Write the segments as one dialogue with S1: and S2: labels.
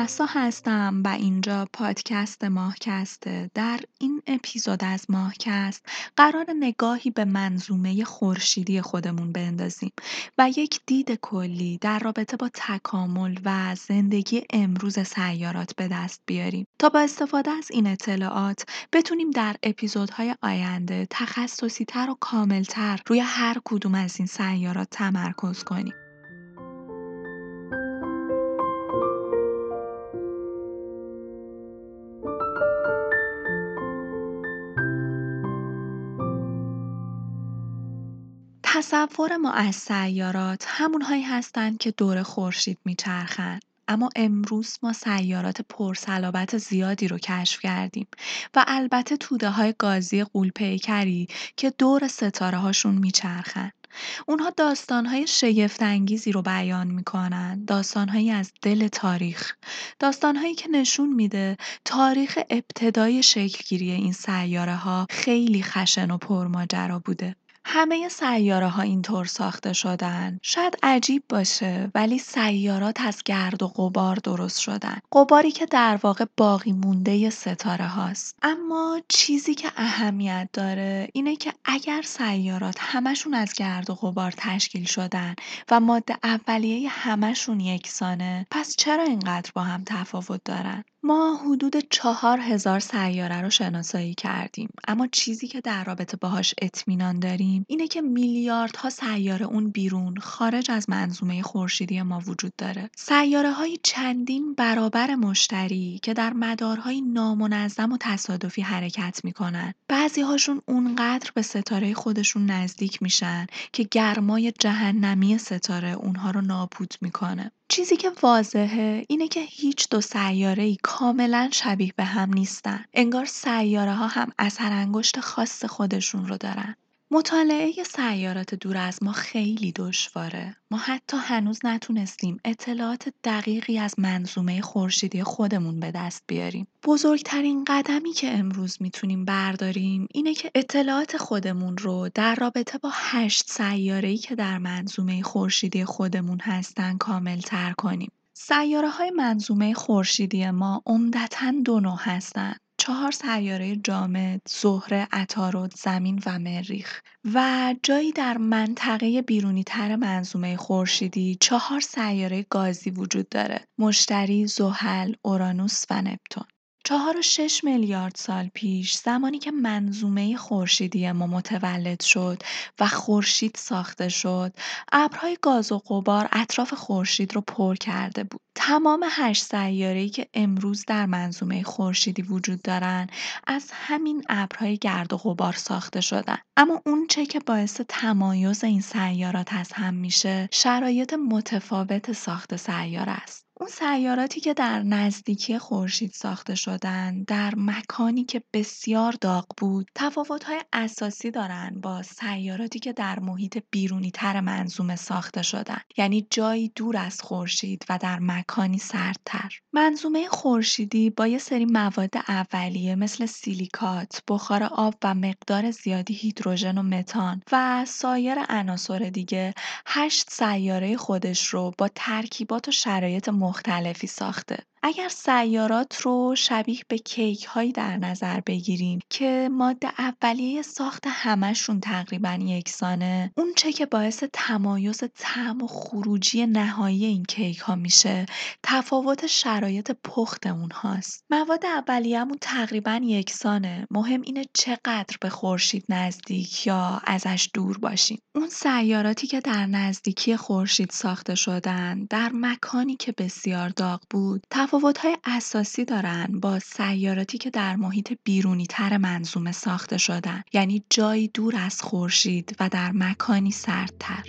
S1: محسا هستم و اینجا پادکست ماهکسته. در این اپیزود از ماهکست قرار نگاهی به منظومه خورشیدی خودمون بندازیم و یک دید کلی در رابطه با تکامل و زندگی امروز سیارات به دست بیاریم. تا با استفاده از این اطلاعات بتونیم در اپیزودهای آینده تخصصی تر و کاملتر روی هر کدوم از این سیارات تمرکز کنیم. تصور ما از سیارات همونهایی هستند که دور خورشید میچرخند اما امروز ما سیارات پرصلابت زیادی رو کشف کردیم و البته توده های گازی قولپیکری که دور ستاره هاشون میچرخند. اونها داستانهای شگفت انگیزی رو بیان می‌کنن داستانهایی از دل تاریخ داستانهایی که نشون میده تاریخ ابتدای شکلگیری این سیاره ها خیلی خشن و پرماجرا بوده همه ها اینطور ساخته شدن. شاید عجیب باشه ولی سیارات از گرد و غبار درست شدن. غباری که در واقع باقی مونده ستاره هاست. اما چیزی که اهمیت داره اینه که اگر سیارات همشون از گرد و غبار تشکیل شدن و ماده اولیه همشون یکسانه پس چرا اینقدر با هم تفاوت دارن؟ ما حدود چهار هزار سیاره رو شناسایی کردیم. اما چیزی که در رابطه باهاش اطمینان داریم اینه که میلیاردها سیاره اون بیرون خارج از منظومه خورشیدی ما وجود داره. سیاره های چندین برابر مشتری که در مدارهای نامنظم و تصادفی حرکت می‌کنن. بعضی هاشون اونقدر به ستاره خودشون نزدیک میشن که گرمای جهنمی ستاره اونها رو نابود می‌کنه. چیزی که واضحه اینه که هیچ دو ای کاملا شبیه به هم نیستن. انگار سیاره ها هم اثر انگشت خاص خودشون رو دارن. مطالعه سیارات دور از ما خیلی دشواره. ما حتی هنوز نتونستیم اطلاعات دقیقی از منظومه خورشیدی خودمون به دست بیاریم. بزرگترین قدمی که امروز می‌تونیم برداریم اینه که اطلاعات خودمون رو در رابطه با هشت سیاره‌ای که در منظومه خورشیدی خودمون هستن کاملتر کنیم. سیاره های منظومه خورشیدی ما عمدتا دو نوع هستند. چهار سیاره جامد، زهره، عطارد، زمین و مریخ و جایی در منطقه بیرونی تر منظومه خورشیدی چهار سیاره گازی وجود داره. مشتری، زحل، اورانوس و نپتون. چهار و شش میلیارد سال پیش زمانی که منظومه خورشیدی ما متولد شد و خورشید ساخته شد ابرهای گاز و غبار اطراف خورشید رو پر کرده بود. تمام هشت سیاره‌ای که امروز در منظومه خورشیدی وجود دارن از همین ابرهای گرد و غبار ساخته شدن. اما اون چه که باعث تمایز این سیارات از هم میشه شرایط متفاوت ساخت سیاره است. اون سیاراتی که در نزدیکی خورشید ساخته شدن در مکانی که بسیار داغ بود تفاوت‌های اساسی دارن با سیاراتی که در محیط بیرونی تر منظومه ساخته شدن. یعنی جایی دور از خورشید و در مکانی سردتر. منظومه خورشیدی با یه سری مواد اولیه مثل سیلیکات بخار آب و مقدار زیادی هیدروژن و متان و سایر عناصر دیگه هشت سیاره خودش رو با ترکیبات و شرایط مختلفی ساخته. اگر سیارات رو شبیه به کیک هایی در نظر بگیریم که ماده اولیه ساخت همشون تقریبا یکسانه اون چه که باعث تمایز طعم و خروجی نهایی این کیک ها میشه تفاوت شرایط پخت اونهاست مواد اولیه‌مون تقریبا یکسانه. مهم اینه چقدر به خورشید نزدیک یا ازش دور باشیم. اون سیاراتی که در نزدیکی خورشید ساخته شدن در مکانی که بسیار داغ بود تفاوت‌های اساسی دارن با سیاراتی که در محیط بیرونی‌تر منظومه ساخته شدن یعنی جایی دور از خورشید و در مکانی سردتر.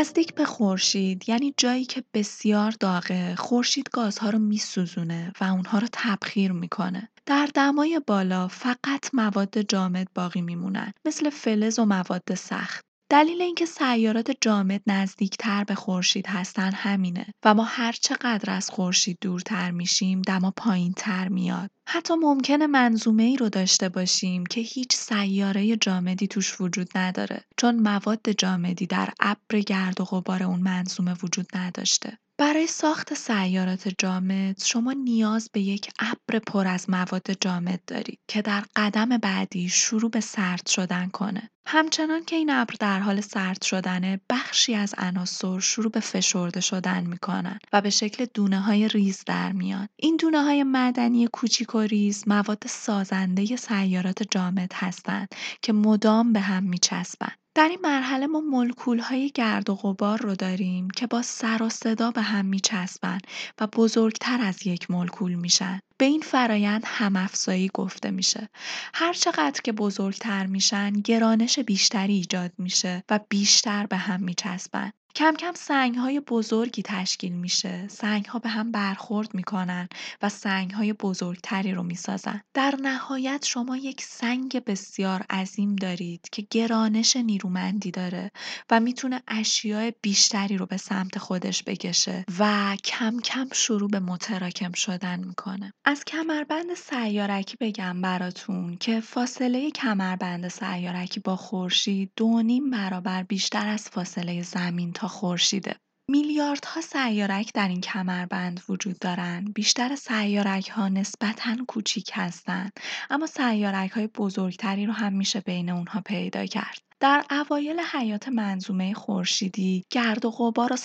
S1: نزدیک به خورشید یعنی جایی که بسیار داغه خورشید گازها رو میسوزونه و اونها رو تبخیر می‌کنه. در دمای بالا فقط مواد جامد باقی میمونن مثل فلز و مواد سخت. دلیل اینکه سیارات جامد نزدیکتر به خورشید هستن همینه و ما هر چقدر از خورشید دورتر میشیم دما تر میاد. حتی ممکنه منظومه ای رو داشته باشیم که هیچ سیاره جامدی توش وجود نداره چون مواد جامدی در ابر گرد و غبار اون منظومه وجود نداشته برای ساخت سیارات جامد شما نیاز به یک ابر پر از مواد جامد دارید که در قدم بعدی شروع به سرد شدن کنه. همچنان که این ابر در حال سرد شدنه بخشی از عناصر شروع به فشرده شدن می‌کنن و به شکل دونه های ریز در میان. این دونه های معدنی کوچیک و ریز مواد سازنده سیارات جامد هستند که مدام به هم میچسبن. در این مرحله ما های گرد و غبار رو داریم که با سر و صدا به هم میچسبن و بزرگتر از یک مولکول میشن. به این فرایند همافزایی گفته میشه. هر چقدر که بزرگتر میشن گرانش بیشتری ایجاد میشه و بیشتر به هم میچسبن. کم کم های بزرگی تشکیل میشه. ها به هم برخورد می‌کنن و های بزرگتری رو می‌سازن. در نهایت شما یک سنگ بسیار عظیم دارید که گرانش نیرومندی داره و می‌تونه اشیاء بیشتری رو به سمت خودش بکشه و کم کم شروع به متراکم شدن می‌کنه. از کمربند سیارکی بگم براتون که فاصله کمربند سیارکی با خورشید دو نیم برابر بیشتر از فاصله زمین تا خورشیده. میلیاردها سیارک در این کمربند وجود دارند. بیشتر سیارک ها نسبتا کوچیک هستند اما سیارک های بزرگتری رو هم میشه بین اونها پیدا کرد. در اوایل حیات منظومه خورشیدی گرد و غبار و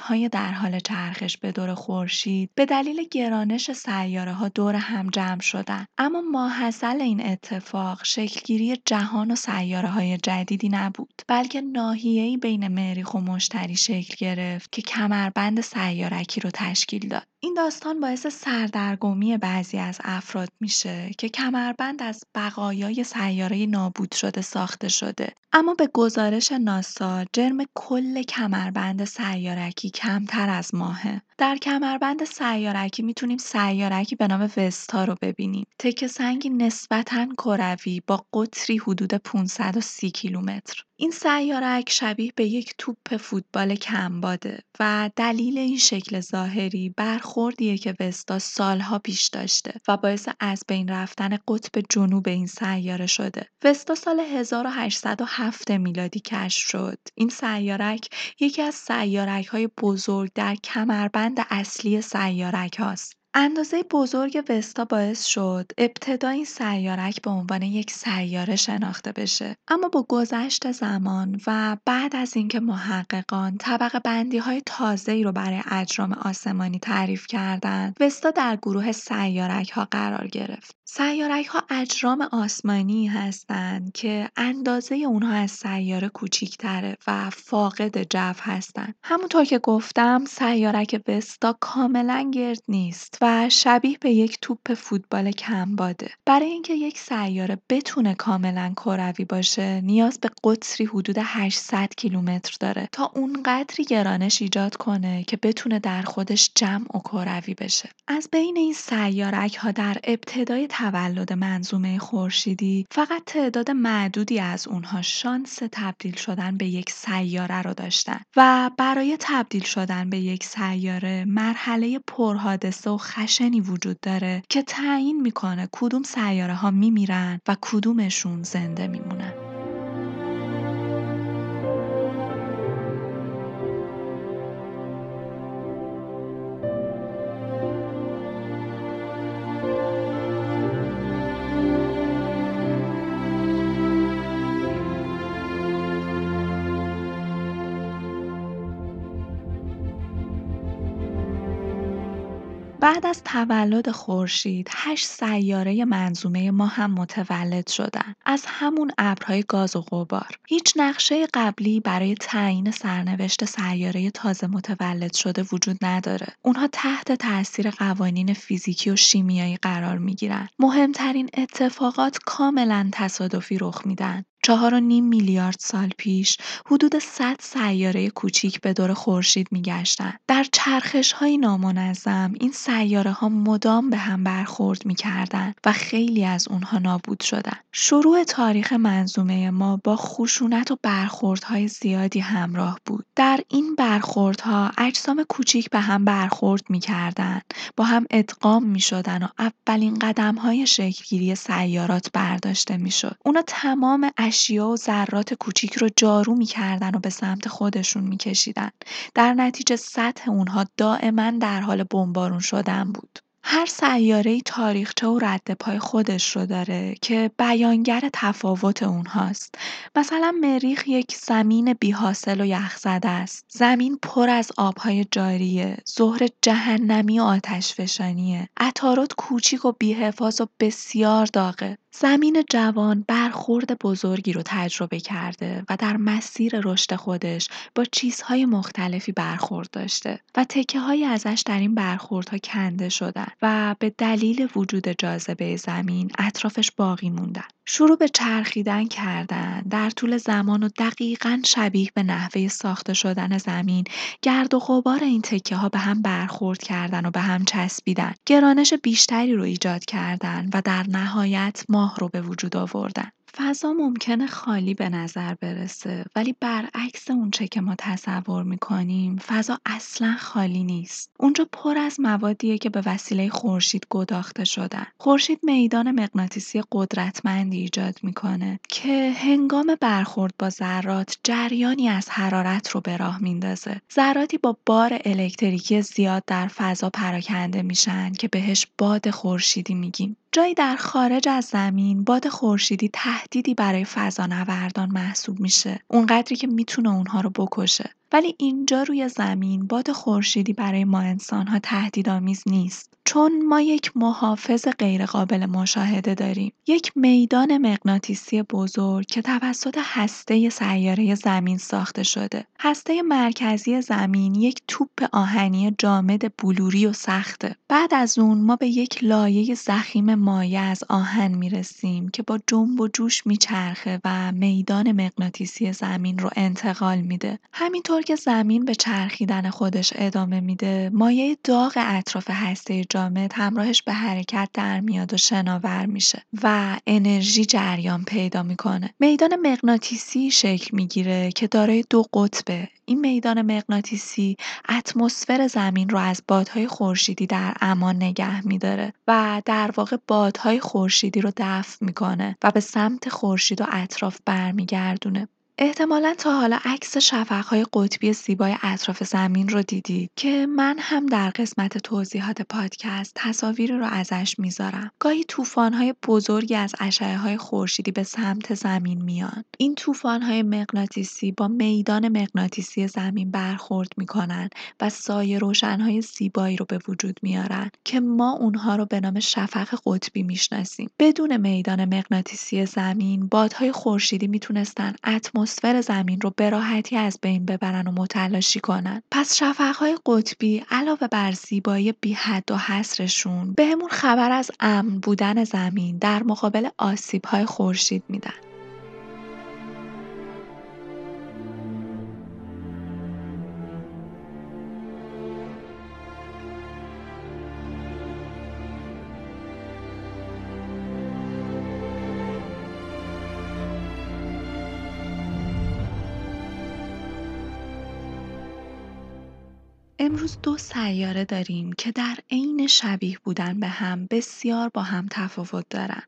S1: های در حال چرخش به دور خورشید به دلیل گرانش ها دور هم جمع شدند. اما ماحصل این اتفاق شکلگیری جهان و های جدیدی نبود بلکه ناحیه‌ای بین مریخ و مشتری شکل گرفت که کمربند سیارکی رو تشکیل داد. این داستان باعث سردرگمی بعضی از افراد میشه که کمربند از بقایای سیاره نابود شده ساخته شده. اما به گزارش ناسا جرم کل کمربند سیارکی کمتر از ماهه. در کمربند سیارکی می‌تونیم سیارکی به نام وستا رو ببینیم. تکه سنگی نسبتا کروی با قطری حدود 530 کیلومتر. این سیارک شبیه به یک توپ فوتبال کمباده و دلیل این شکل ظاهری برخوردیه که وستا سالها پیش داشته و باعث از بین رفتن قطب جنوب این سیاره شده. وستا سال 1807 میلادی کشف شد. این سیارک یکی از سیارک های بزرگ در کمربند اصلی سیارک هاست. اندازه بزرگ وستا باعث شد ابتدا این سیارک به عنوان یک سیاره شناخته بشه. اما با گذشت زمان و بعد از اینکه محققان طبقه بندی های تازه ای رو برای اجرام آسمانی تعریف کردند وستا در گروه سیارک ها قرار گرفت. سیارک ها اجرام آسمانی هستند که اندازه اونها از سیاره کوچیکتره و فاقد جو هستند. همونطور که گفتم سیارک وستا کاملا گرد نیست و شبیه به یک توپ فوتبال کمباده. برای اینکه یک سیاره بتونه کاملا کروی باشه نیاز به قطری حدود 800 کیلومتر داره تا اونقدری گرانش ایجاد کنه که بتونه در خودش جمع و کروی بشه. از بین این سیارک ها در ابتدای تولد منظومه خورشیدی فقط تعداد معدودی از اونها شانس تبدیل شدن به یک سیاره رو داشتن و برای تبدیل شدن به یک سیاره مرحله پرحادثه و خشنی وجود داره که تعیین می‌کنه کدوم سیاره ها میمیرن و کدومشون زنده میمونن. بعد از تولد خورشید هشت سیاره منظومه ما هم متولد شدن. از همون ابرهای گاز و غبار. هیچ نقشه قبلی برای تعیین سرنوشت سیاره تازه متولد شده وجود نداره. اونها تحت تاثیر قوانین فیزیکی و شیمیایی قرار می‌گیرن. مهمترین اتفاقات کاملا تصادفی رخ میدن. چهار و نیم میلیارد سال پیش حدود 100 سیاره کوچیک به دور خورشید میگشتند. در چرخش های نامنظم این سیاره ها مدام به هم برخورد می‌کردند و خیلی از اونها نابود شدن. شروع تاریخ منظومه ما با خشونت و برخوردهای زیادی همراه بود. در این برخوردها اجسام کوچیک به هم برخورد می‌کردند، با هم ادغام می‌شدن و اولین قدم های شکلگیری سیارات برداشته می‌شد. اونا تمام اشیا و ذرات کوچیک رو جارو می‌کردن و به سمت خودشون میکشیدن. در نتیجه سطح اونها دائما در حال بمبارون شدن بود. هر سیاره‌ای تاریخچه و ردپای خودش رو داره که بیانگر تفاوت اونهاست. مثلا مریخ یک زمین بی‌حاصل و یخزده است. زمین پر از آبهای جاریه. زهره جهنمی و آتشفشانیه. عطارد کوچیک و بی‌حفاظ و بسیار داغه. زمین جوان برخورد بزرگی رو تجربه کرده و در مسیر رشد خودش با چیزهای مختلفی برخورد داشته و هایی ازش در این برخوردها کنده شدن و به دلیل وجود جاذبه زمین اطرافش باقی موندن. شروع به چرخیدن کردن در طول زمان و دقیقا شبیه به نحوه ساخته شدن زمین گرد و غبار این تکه ها به هم برخورد کردن و به هم چسبیدن گرانش بیشتری رو ایجاد کردن و در نهایت ماه رو به وجود آوردن. فضا ممکنه خالی به نظر برسه ولی برعکس اونچه که ما تصور می‌کنیم فضا اصلا خالی نیست. اونجا پر از موادیه که به وسیله خورشید گداخته شدن. خورشید میدان مغناطیسی قدرتمندی ایجاد می‌کنه که هنگام برخورد با ذرات جریانی از حرارت رو به راه میندازه. ذراتی با بار الکتریکی زیاد در فضا پراکنده میشن که بهش باد خورشیدی میگیم. جایی در خارج از زمین باد خورشیدی تهدیدی برای فضانوردان محسوب میشه. اونقدری که می‌تونه اونها رو بکشه. ولی اینجا روی زمین باد خورشیدی برای ما انسانها تهدیدآمیز نیست. چون ما یک محافظ غیرقابل مشاهده داریم. یک میدان مغناطیسی بزرگ که توسط هسته سیاره زمین ساخته شده. هسته مرکزی زمین یک توپ آهنی جامد بلوری و سخته. بعد از اون ما به یک لایه زخیم مایع از آهن می‌رسیم که با جنب و جوش میچرخه و میدان مغناطیسی زمین رو انتقال میده. همینطور که زمین به چرخیدن خودش ادامه میده مایع داغ اطراف هسته جامد همراهش به حرکت در میاد و شناور میشه و انرژی جریان پیدا می‌کنه. میدان مغناطیسی شکل می‌گیره که دارای دو قطبه. این میدان مغناطیسی اتمسفر زمین رو از بادهای خورشیدی در امان نگه میداره و در واقع بادهای خورشیدی رو دفع می‌کنه و به سمت خورشید و اطراف برمیگردونه. احتمالا تا حالا عکس شفقهای قطبی زیبای اطراف زمین رو دیدید که من هم در قسمت توضیحات پادکست تصاویری رو ازش می‌ذارم. گاهی طوفان‌های بزرگی از های خورشیدی به سمت زمین میان. این طوفان‌های مغناطیسی با میدان مغناطیسی زمین برخورد می‌کنن و سایه روشنهای زیبایی رو به وجود میارن که ما اونها رو به نام شفق قطبی می‌شناسیم. بدون میدان مغناطیسی زمین بادهای خورشیدی می‌تونستن اتمسفر اتمسفر زمین رو به راحتی از بین ببرن و متلاشی کنن. پس شفقهای قطبی علاوه بر زیبایی بی حد و حصرشون بهمون خبر از امن بودن زمین در مقابل آسیبهای خورشید میدن. امروز دو سیاره داریم که در عین شبیه بودن به هم بسیار با هم تفاوت دارن.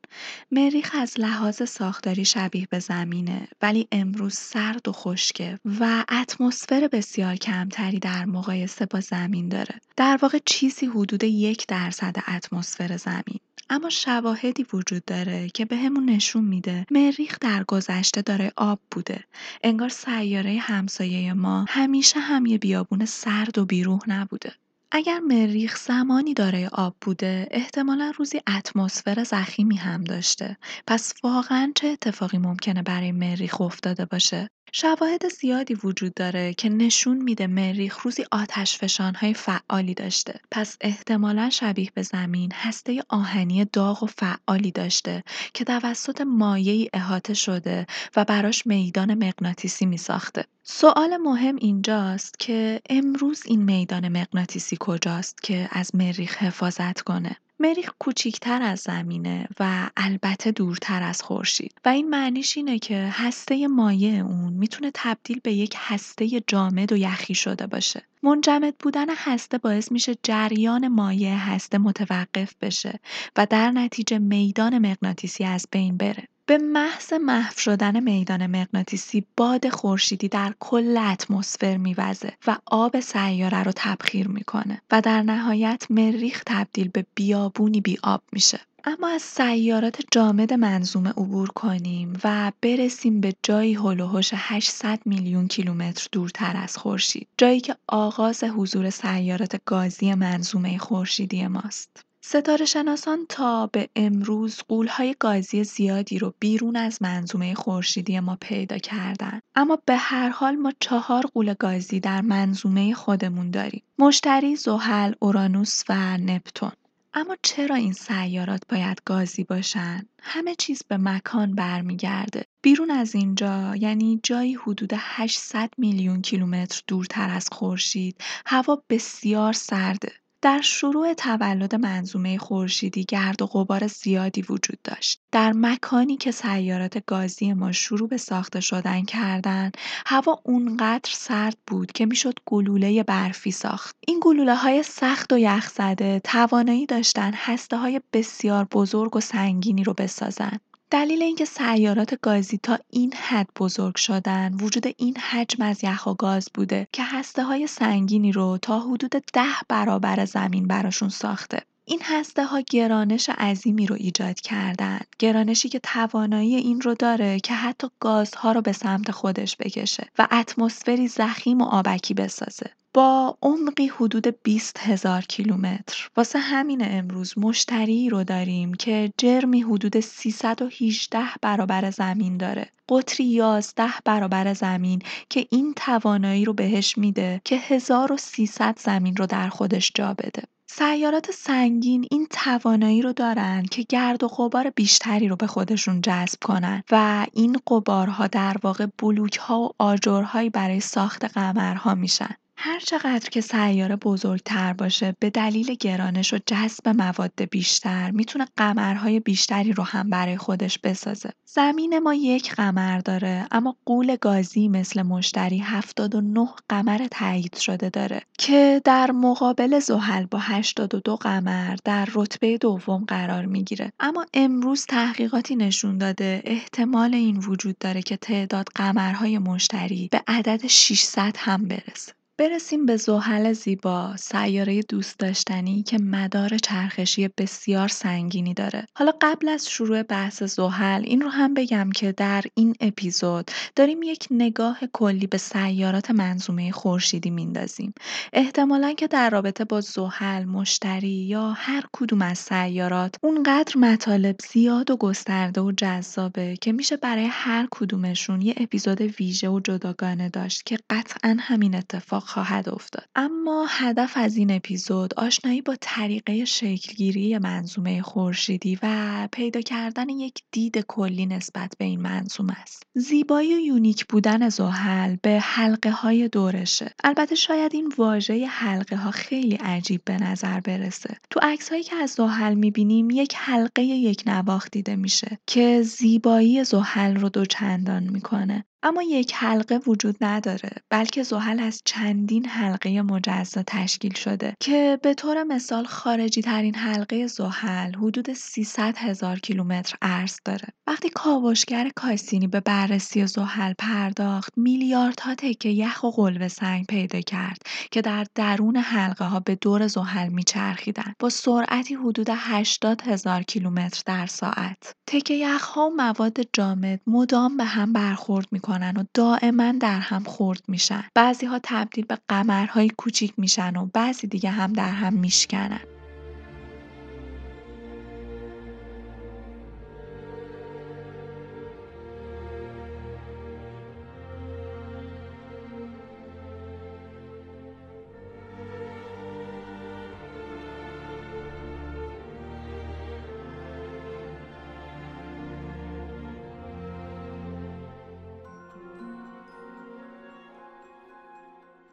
S1: مریخ از لحاظ ساختاری شبیه به زمینه ولی امروز سرد و خشکه و اتمسفر بسیار کمتری در مقایسه با زمین داره. در واقع چیزی حدود یک درصد اتمسفر زمین. اما شواهدی وجود داره که بهمون نشون میده مریخ در گذشته داره آب بوده. انگار سیاره همسایه ما همیشه هم یه بیابون سرد و بیروح نبوده. اگر مریخ زمانی دارای آب بوده، احتمالا روزی اتمسفر ضخیمی هم داشته. پس واقعا چه اتفاقی ممکنه برای مریخ افتاده باشه؟ شواهد زیادی وجود داره که نشون میده مریخ روزی آتشفشان‌های فعالی داشته. پس احتمالا شبیه به زمین هسته آهنی داغ و فعالی داشته که توسط مایعی احاطه شده و براش میدان مغناطیسی می ساخته. سوال مهم اینجاست که امروز این میدان مغناطیسی کجاست که از مریخ حفاظت کنه؟ مریخ کوچیکتر از زمینه و البته دورتر از خورشید و این معنیش اینه که هسته مایع اون می‌تونه تبدیل به یک هسته جامد و یخی شده باشه. منجمد بودن هسته باعث میشه جریان مایع هسته متوقف بشه و در نتیجه میدان مغناطیسی از بین بره. به محض محو شدن میدان مغناطیسی باد خورشیدی در کل اتمسفر میوزه و آب سیاره رو تبخیر می‌کنه و در نهایت مریخ تبدیل به بیابونی بی آب میشه. اما از سیارات جامد منظومه عبور کنیم و برسیم به جایی هلوهوش 800 میلیون کیلومتر دورتر از خورشید جایی که آغاز حضور سیارات گازی منظومه خورشیدی ماست. ستاره شناسان تا به امروز قولهای گازی زیادی رو بیرون از منظومه خورشیدی ما پیدا کردن اما به هر حال ما چهار قول گازی در منظومه خودمون داریم مشتری، زحل، اورانوس و نپتون اما چرا این سیارات باید گازی باشن؟ همه چیز به مکان برمیگرده. بیرون از اینجا یعنی جایی حدود 800 میلیون کیلومتر دورتر از خورشید هوا بسیار سرده. در شروع تولد منظومه خورشیدی گرد و غبار زیادی وجود داشت. در مکانی که سیارات گازی ما شروع به ساخته شدن کردن، هوا اونقدر سرد بود که می‌شد گلوله برفی ساخت. این گلوله های سخت و یخزده توانایی داشتن هسته های بسیار بزرگ و سنگینی رو بسازن. دلیل اینکه سیارات گازی تا این حد بزرگ شدن وجود این حجم از یخ و گاز بوده که هسته های سنگینی رو تا حدود ده برابر زمین براشون ساخته. این هسته ها گرانش عظیمی رو ایجاد کردن. گرانشی که توانایی این رو داره که حتی گازها رو به سمت خودش بکشه و اتمسفری زخیم و آبکی بسازه. با عمقی حدود 20 هزار کیلومتر. واسه همین امروز مشتری رو داریم که جرمی حدود 318 برابر زمین داره. قطری 11 برابر زمین که این توانایی رو بهش میده که 1300 زمین رو در خودش جا بده. سیارات سنگین این توانایی رو دارن که گرد و غبار بیشتری رو به خودشون جذب کنن و این غبارها در واقع بلوک ها و آجرهایی برای ساخت قمرها میشن. هر چقدر که سیاره بزرگتر باشه به دلیل گرانش و جذب مواد بیشتر می‌تونه قمرهای بیشتری رو هم برای خودش بسازه. زمین ما یک قمر داره اما قول گازی مثل مشتری 79 قمر تایید شده داره که در مقابل زحل با 82 قمر در رتبه دوم قرار می‌گیره. اما امروز تحقیقاتی نشون داده احتمال این وجود داره که تعداد قمرهای مشتری به عدد 600 هم برسه. برسیم به زحل زیبا، سیاره دوست داشتنی که مدار چرخشی بسیار سنگینی داره. حالا قبل از شروع بحث زحل این رو هم بگم که در این اپیزود داریم یک نگاه کلی به سیارات منظومه خورشیدی میندازیم. احتمالا که در رابطه با زحل، مشتری یا هر کدوم از سیارات اونقدر مطالب زیاد و گسترده و جذابه که میشه برای هر کدومشون یه اپیزود ویژه و جداگانه داشت که قطعا همین اتفاق خواهد افتاد. اما هدف از این اپیزود آشنایی با طریقه شکلگیری منظومه خورشیدی و پیدا کردن یک دید کلی نسبت به این منظومه است. زیبایی و یونیک بودن زحل به حلقه های دورشه. البته شاید این واژه حلقه ها خیلی عجیب به نظر برسه. تو عکس هایی که از زحل می‌بینیم یک حلقه یک نواخت دیده میشه که زیبایی زحل رو دوچندان می‌کنه. اما یک حلقه وجود نداره بلکه زحل از چندین حلقه مجزا تشکیل شده که به طور مثال خارجی ترین حلقه زحل حدود 300 هزار کیلومتر عرض داره. وقتی کاوشگر کاسینی به بررسی زحل پرداخت میلیاردها تکه یخ و قلوه سنگ پیدا کرد که در درون حلقه ها به دور زحل میچرخیدند با سرعتی حدود 80 هزار کیلومتر در ساعت. تکه یخ ها و مواد جامد مدام به هم برخورد می‌کنن می‌کنن و دائما در هم خورد میشن. بعضی ها تبدیل به قمرهای کوچیک میشن و بعضی دیگه هم در هم میشکنن.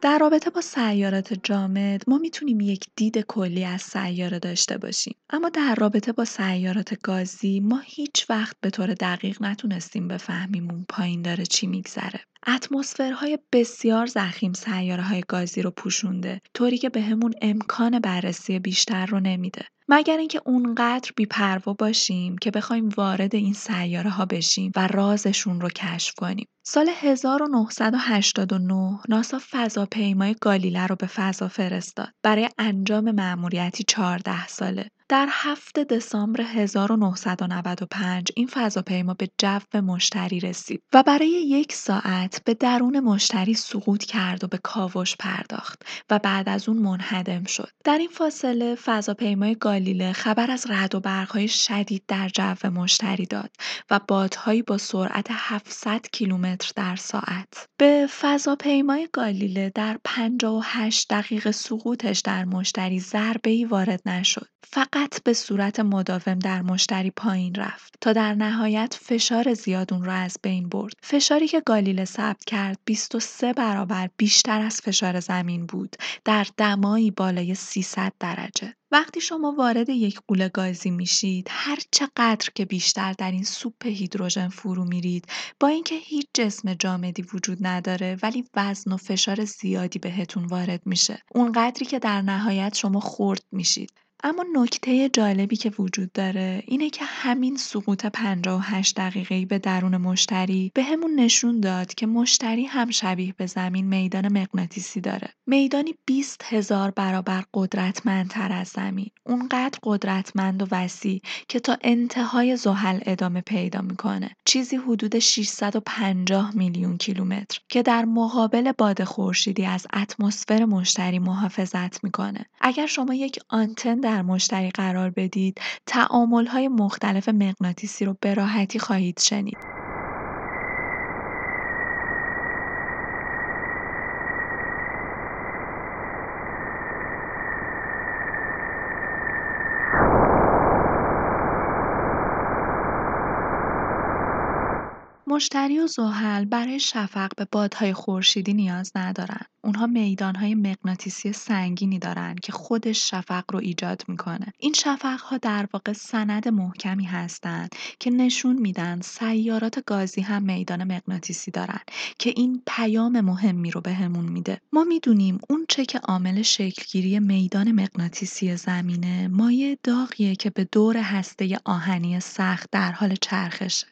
S1: در رابطه با سیارات جامد ما می‌تونیم یک دید کلی از سیاره داشته باشیم. اما در رابطه با سیارات گازی ما هیچ وقت به طور دقیق نتونستیم بفهمیم اون پایین داره چی میگذره. اتمسفرهای بسیار زخیم سیاره های گازی رو پوشونده طوری که بهمون امکان بررسی بیشتر رو نمیده. مگر اینکه اونقدر بیپروا باشیم که بخوایم وارد این سیاره ها بشیم و رازشون رو کشف کنیم. سال 1989 ناسا فضاپیمای گالیله رو به فضا فرستاد برای انجام مأموریتی 14 ساله. در 7 دسامبر 1995 این فضاپیما به جو مشتری رسید و برای یک ساعت به درون مشتری سقوط کرد و به کاوش پرداخت و بعد از اون منهدم شد. در این فاصله فضاپیمای گالیله خبر از رعد و برق‌های شدید در جو مشتری داد و بادهایی با سرعت 700 کیلومتر در ساعت. به فضاپیمای گالیله در 58 دقیقه سقوطش در مشتری ضربه‌ای وارد نشد. فقط به صورت مداوم در مشتری پایین رفت تا در نهایت فشار زیاد اون را از بین برد. فشاری که گالیله ثبت کرد 23 برابر بیشتر از فشار زمین بود در دمایی بالای 300 درجه. وقتی شما وارد یک قوله گازی میشید هر چقدر که بیشتر در این سوپ هیدروژن فرو میرید با اینکه هیچ جسم جامدی وجود نداره ولی وزن و فشار زیادی بهتون وارد میشه. اونقدری که در نهایت شما خورد میشید. اما نکته جالبی که وجود داره اینه که همین سقوط 58 دقیقه‌ای به درون مشتری به همون نشون داد که مشتری هم شبیه به زمین میدان مغناطیسی داره. میدانی 20 هزار برابر قدرتمندتر از زمین. اونقدر قدرتمند و وسیع که تا انتهای زحل ادامه پیدا می‌کنه. چیزی حدود 650 میلیون کیلومتر که در مقابل باد خورشیدی از اتمسفر مشتری محافظت می‌کنه. اگر شما یک آنتن در مشتری قرار بدید های مختلف مغناطیسی رو به راحتی خواهید شنید. مشتری و زحل برای شفق به بادهای خورشیدی نیاز ندارن. اونها میدانهای مغناطیسی سنگینی دارن که خودش شفق رو ایجاد می‌کنه. این شفقها در واقع سند محکمی هستند که نشون میدن سیارات گازی هم میدان مغناطیسی دارن که این پیام مهمی رو بهمون به میده. ما می‌دونیم اون چه که عامل شکلگیری میدان مغناطیسی زمینه مایه داغیه که به دور هسته آهنی سخت در حال چرخشه.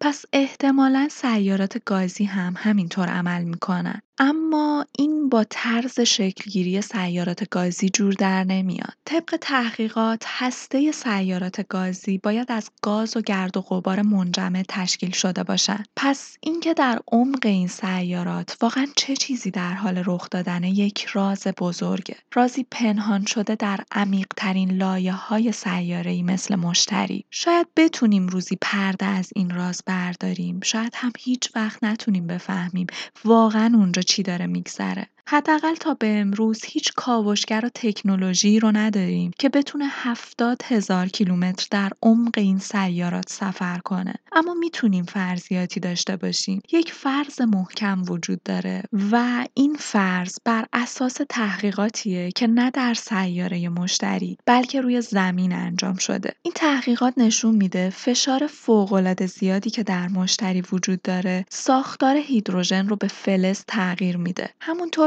S1: پس احتمالا سیارات گازی هم همینطور عمل می‌کنن. اما این با طرز شکلگیری سیارات گازی جور در نمیاد. طبق تحقیقات هسته سیارات گازی باید از گاز و گرد و غبار منجمد تشکیل شده باشند. پس اینکه در عمق این سیارات واقعا چه چیزی در حال رخ دادن یک راز بزرگه. رازی پنهان شده در عمیقترین لایه های سیاره مثل مشتری. شاید بتونیم روزی پرده از این راز برداریم. شاید هم هیچ وقت نتونیم بفهمیم واقعا اونجا چی داره میگذره. حداقل تا به امروز هیچ کاوشگر و تکنولوژی رو نداریم که بتونه هفتاد هزار کیلومتر در عمق این سیارات سفر کنه. اما می‌تونیم فرضیاتی داشته باشیم. یک فرض محکم وجود داره و این فرض بر اساس تحقیقاتیه که نه در سیاره مشتری بلکه روی زمین انجام شده. این تحقیقات نشون میده فشار فوق زیادی که در مشتری وجود داره ساختار هیدروژن رو به فلز تغییر میده.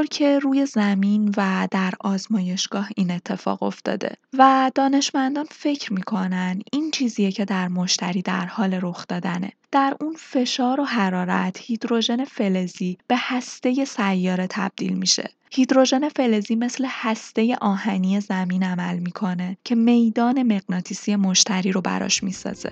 S1: همونطور که روی زمین و در آزمایشگاه این اتفاق افتاده و دانشمندان فکر می‌کنن این چیزیه که در مشتری در حال رخ دادنه. در اون فشار و حرارت هیدروژن فلزی به هسته سیاره تبدیل میشه. هیدروژن فلزی مثل هسته آهنی زمین عمل می‌کنه که میدان مغناطیسی مشتری رو براش می‌سازه.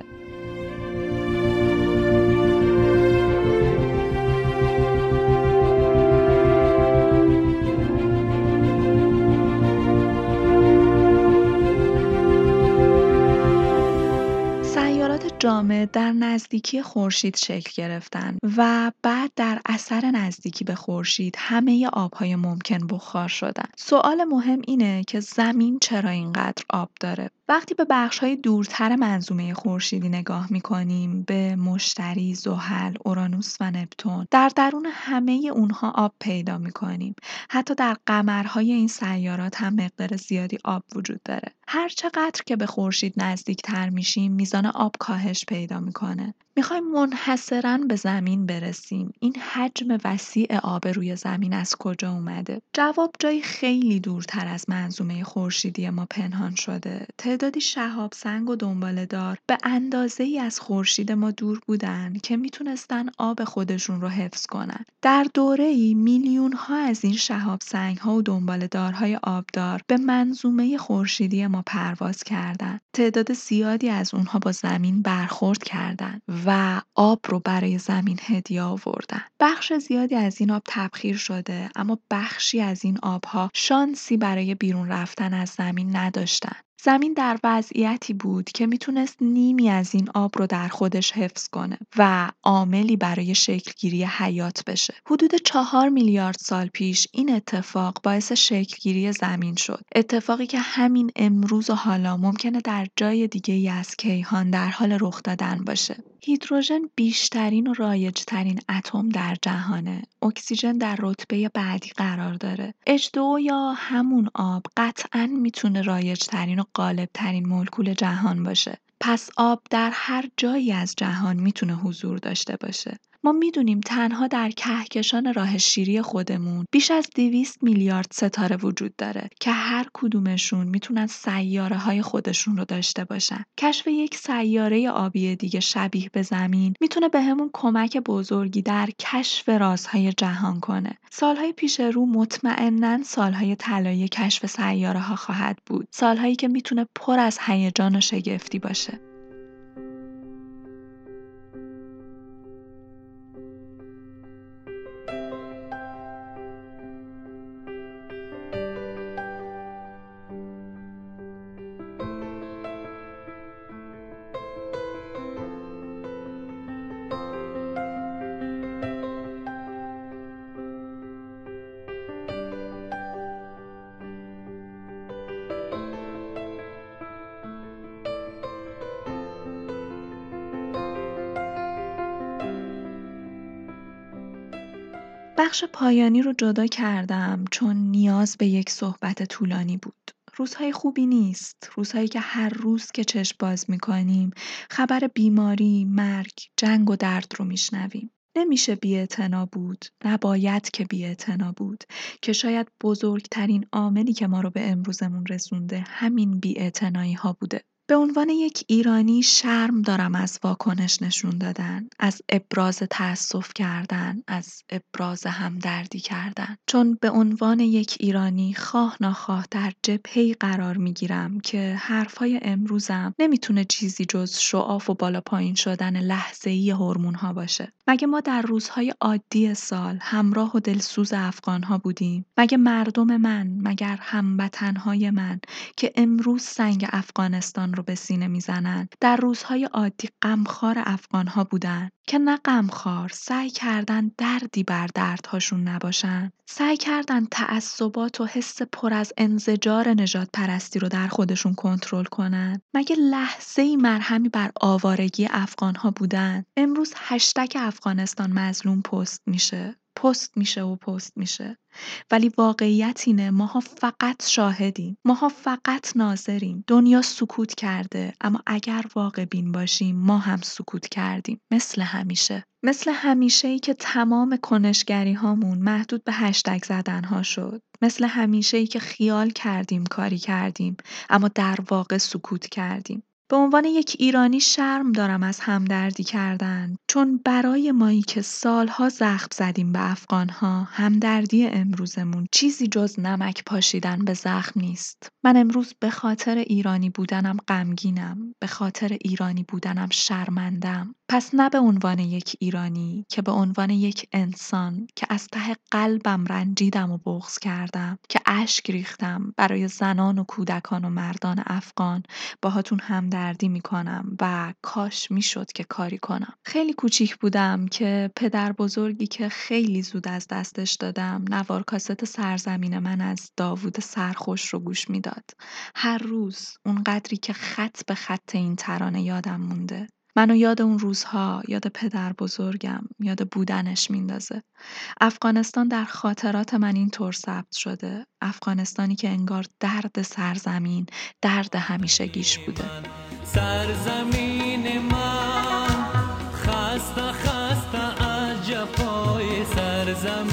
S1: در نزدیکی خورشید شکل گرفتن و بعد در اثر نزدیکی به خورشید همه آبهای ممکن بخار شدن. سوال مهم اینه که زمین چرا اینقدر آب داره؟ وقتی به های دورتر منظومه خورشیدی نگاه می‌کنیم، به مشتری، زحل، اورانوس و نپتون، در درون همه اونها آب پیدا می‌کنیم. حتی در قمرهای این سیارات هم مقدار زیادی آب وجود داره. هر چقدر که به خورشید نزدیکتر میشیم، میزان آب کاهش پیدا می‌کنه. می‌خوایم منحصرا به زمین برسیم. این حجم وسیع آب روی زمین از کجا اومده؟ جواب جایی خیلی دورتر از منظومه خورشیدی ما پنهان شده. تعدادی شهاب سنگ و دار به اندازه ای از خورشید ما دور بودن که می‌تونستن آب خودشون رو حفظ کنن. در دوره ای میلیون ها از این شهاب سنگ ها و دارهای آبدار به منظومه خورشیدی ما پرواز کردند. تعداد زیادی از اونها با زمین برخورد کردند و آب رو برای زمین هدیه آوردن. بخش زیادی از این آب تبخیر شده اما بخشی از این آبها شانسی برای بیرون رفتن از زمین نداشتن. زمین در وضعیتی بود که می‌تونست نیمی از این آب رو در خودش حفظ کنه و عاملی برای شکلگیری حیات بشه. حدود چهار میلیارد سال پیش این اتفاق باعث شکلگیری زمین شد. اتفاقی که همین امروز و حالا ممکنه در جای دیگه ای از کیهان در حال رخ دادن باشه. هیدروژن بیشترین و رایجترین اتم در جهانه. اکسیژن در رتبه بعدی قرار داره. h یا همون آب قطعا می‌تونه رایجترین و غالبترین مولکول جهان باشه. پس آب در هر جایی از جهان می‌تونه حضور داشته باشه. ما می‌دونیم تنها در کهکشان راه شیری خودمون بیش از 200 میلیارد ستاره وجود داره که هر کدومشون می‌تونن سیاره های خودشون رو داشته باشن. کشف یک سیاره آبی دیگه شبیه به زمین می‌تونه به همون کمک بزرگی در کشف رازهای جهان کنه. سالهای پیش رو مطمئنا سالهای طلایی کشف سیاره ها خواهد بود. سالهایی که می‌تونه پر از هیجان و شگفتی باشه. بخش پایانی رو جدا کردم چون نیاز به یک صحبت طولانی بود. روزهای خوبی نیست. روزهایی که هر روز که چشم باز می‌کنیم خبر بیماری، مرگ، جنگ و درد رو میشنویم. نمیشه بی‌اعتنا بود، نباید که بی‌اعتنا بود که شاید بزرگترین عاملی که ما رو به امروزمون رسونده همین بی‌اعتنایی ها بوده. به عنوان یک ایرانی شرم دارم از واکنش نشون دادن، از ابراز تأسف کردن، از ابراز همدردی کردن. چون به عنوان یک ایرانی خواه ناخواه در جبهه‌ای قرار می‌گیرم که حرفهای امروزم نمی‌تونه چیزی جز شعاف و بالا پایین شدن لحظه‌ای ها باشه. مگه ما در روزهای عادی سال همراه و دلسوز افغانها بودیم؟ مگه مردم من، مگر هموطنهای من که امروز سنگ افغانستان رو به سینه می‌زنن در روزهای عادی غمخوار افغانها بودن که نه غمخوار سعی کردن دردی بر دردهاشون نباشن سعی کردن تعصبات و حس پر از انزجار نجات پرستی رو در خودشون کنترل کنن مگه لحظه ای مرهمی بر آوارگی افغانها بودن امروز هشتگ افغانستان مظلوم پست میشه. پست میشه و پست میشه. ولی واقعیت اینه ماها فقط شاهدیم ماها فقط ناظریم. دنیا سکوت کرده اما اگر واقع بین باشیم ما هم سکوت کردیم. مثل همیشه. مثل همیشه ای که تمام کنشگری هامون محدود به هشتگ زدن ها شد. مثل همیشه ای که خیال کردیم کاری کردیم اما در واقع سکوت کردیم. به عنوان یک ایرانی شرم دارم از همدردی کردن چون برای مایی که سالها زخم زدیم به افغانها همدردی امروزمون چیزی جز نمک پاشیدن به زخم نیست. من امروز به خاطر ایرانی بودنم غمگینم به خاطر ایرانی بودنم شرمندم پس نه به عنوان یک ایرانی که به عنوان یک انسان که از ته قلبم رنجیدم و بغض کردم که اشک ریختم برای زنان و کودکان و مردان افغان. باهاتون هم جهاندردی می‌کنم و کاش می‌شد که کاری کنم خیلی کوچیک بودم که پدر بزرگی که خیلی زود از دستش دادم نوار کاست سرزمین من از داوود سرخوش رو گوش می‌داد هر روز اون قدری که خط به خط این ترانه یادم مونده منو یاد اون روزها، یاد پدر بزرگم، یاد بودنش میندازه. افغانستان در خاطرات من اینطور ثبت شده. افغانستانی که انگار درد سرزمین، درد همیشگیش بوده.
S2: سرزمین من خسته خسته از جفای سرزمین.